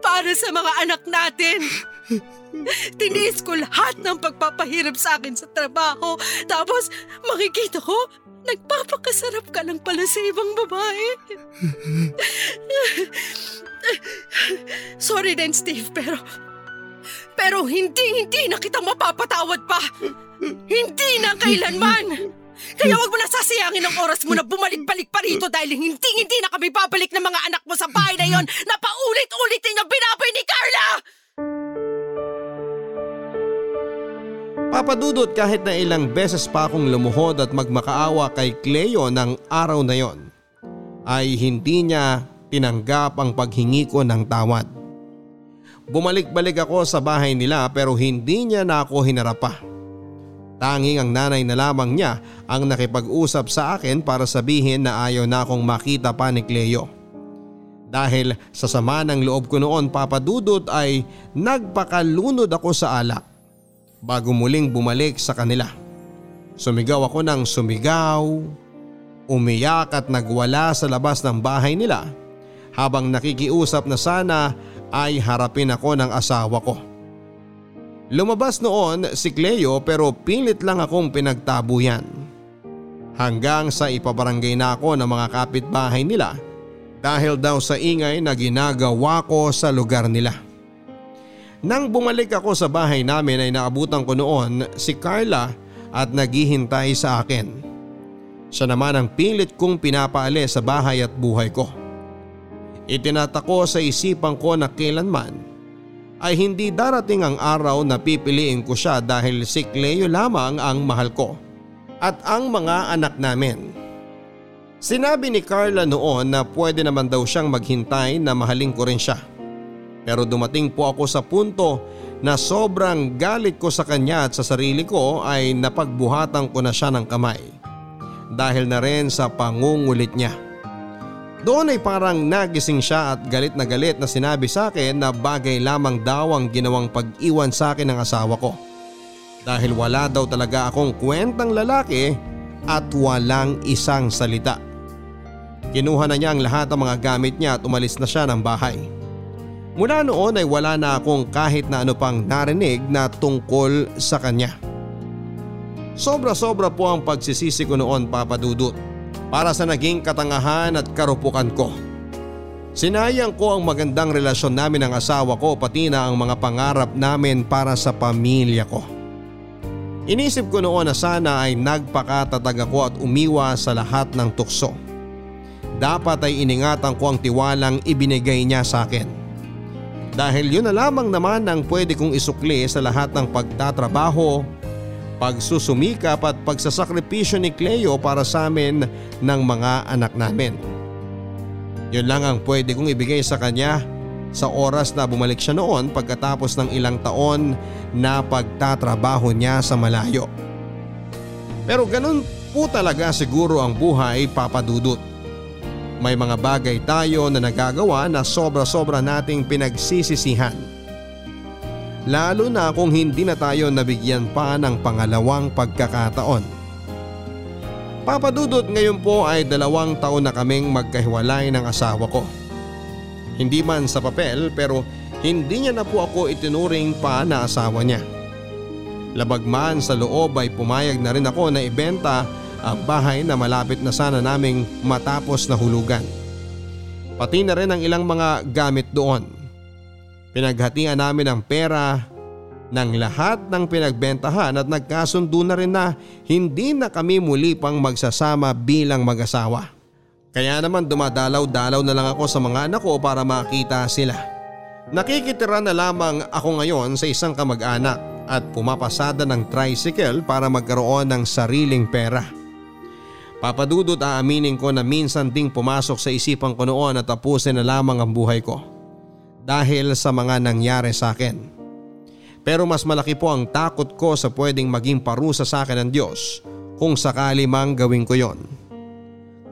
Para sa mga anak natin. Tiniis ko lahat ng pagpapahirap sa akin sa trabaho. Tapos makikita ko, nagpapakasarap ka lang pala sa ibang babae. Sorry din, Steve, pero... Pero hindi, hindi na kita mapapatawad pa. Hindi na kailanman. Kaya wag mo na sasayangin ang oras mo na bumalik-balik pa rito dahil hindi, hindi na kami babalik ng mga anak mo sa bahay na yon na paulit-ulit ninyong binaboy ni Carla! Papadudot kahit na ilang beses pa akong lumuhod at magmakaawa kay Cleo ng araw na yon ay hindi niya tinanggap ang paghingi ko ng tawad. Bumalik-balik ako sa bahay nila pero hindi niya na ako hinarap pa. Tanging ang nanay na lamang niya ang nakipag-usap sa akin para sabihin na ayaw na akong makita pa ni Cleo. Dahil sa sama ng loob ko noon papadudot ay nagpakalunod ako sa alak bago muling bumalik sa kanila. Sumigaw ako ng sumigaw, umiyak at nagwala sa labas ng bahay nila habang nakikiusap na sana ay harapin ako ng asawa ko. Lumabas noon si Cleo pero pilit lang akong pinagtabuyan. Hanggang sa ipabarangay na ako ng mga kapitbahay nila dahil daw sa ingay na ginagawa ko sa lugar nila. Nang bumalik ako sa bahay namin ay naabutan ko noon si Carla at naghihintay sa akin. Siya naman ang pilit kong pinapaalis sa bahay at buhay ko. Itinatako sa isipan ko na kailanman ay hindi darating ang araw na pipiliin ko siya dahil si Cleo lamang ang mahal ko at ang mga anak namin. Sinabi ni Carla noon na pwede naman daw siyang maghintay na mahalin ko rin siya. Pero dumating po ako sa punto na sobrang galit ko sa kanya at sa sarili ko ay napagbuhatan ko na siya ng kamay. Dahil na rin sa pangungulit niya. Doon ay parang nagising siya at galit na galit na sinabi sa akin na bagay lamang daw ang ginawang pag-iwan sa akin ng asawa ko. Dahil wala daw talaga akong kwentang lalaki at walang isang salita. Kinuha na niya ang lahat ng mga gamit niya at umalis na siya ng bahay. Mula noon ay wala na akong kahit na ano pang narinig na tungkol sa kanya. Sobra-sobra po ang pagsisisi ko noon papadudot para sa naging katangahan at karupukan ko. Sinayang ko ang magandang relasyon namin ng asawa ko pati na ang mga pangarap namin para sa pamilya ko. Inisip ko noon na sana ay nagpakatatag ako at umiwa sa lahat ng tukso. Dapat ay iningatan ko ang tiwalang ibinigay niya sa akin. Dahil yun na lamang naman ang pwede kong isukli sa lahat ng pagtatrabaho, pagsusumikap at pagsasakripisyo ni Cleo para sa amin ng mga anak namin. Yun lang ang pwede kong ibigay sa kanya sa oras na bumalik siya noon pagkatapos ng ilang taon na pagtatrabaho niya sa malayo. Pero ganun po talaga siguro ang buhay papadudot. May mga bagay tayo na nagagawa na sobra-sobra nating pinagsisisihan. Lalo na kung hindi na tayo nabigyan pa ng pangalawang pagkakataon. Papadudot ngayon po ay dalawang taon na kaming magkahiwalay ng asawa ko. Hindi man sa papel pero hindi niya na po ako itinuring pa na asawa niya. Labag man sa loob ay pumayag na rin ako na ibenta ang bahay na malapit na sana naming matapos na hulugan. Pati na rin ang ilang mga gamit doon. Pinaghatian namin ang pera ng lahat ng pinagbentahan at nagkasundo na rin na hindi na kami muli pang magsasama bilang mag-asawa. Kaya naman dumadalaw-dalaw na lang ako sa mga anak ko para makita sila. Nakikitira na lamang ako ngayon sa isang kamag-anak at pumapasada ng tricycle para magkaroon ng sariling pera. Papadudot aaminin ko na minsan ding pumasok sa isipan ko noon at tapusin na lamang ang buhay ko. Dahil sa mga nangyari sa akin. Pero mas malaki po ang takot ko sa pwedeng maging parusa sa akin ng Diyos kung sakali mang gawin ko yon.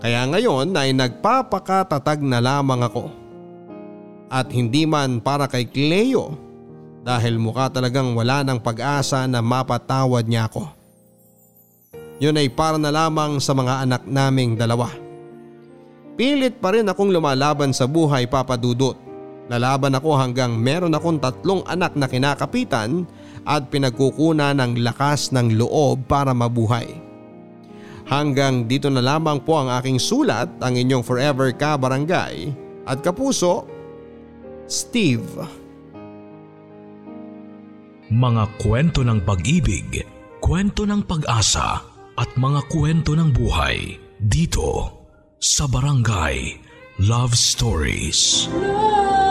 Kaya ngayon ay nagpapakatatag na lamang ako. At hindi man para kay Cleo dahil mukha talagang wala ng pag-asa na mapatawad niya ako. Yun ay para na lamang sa mga anak naming dalawa. Pilit pa rin akong lumalaban sa buhay papadudot. Lalaban ako hanggang meron akong tatlong anak na kinakapitan at pinagkukuna ng lakas ng loob para mabuhay. Hanggang dito na lamang po ang aking sulat ang inyong forever ka barangay at kapuso, Steve. Mga kwento ng pag-ibig, kwento ng pag-asa at mga kwento ng buhay dito sa Barangay Love Stories. Love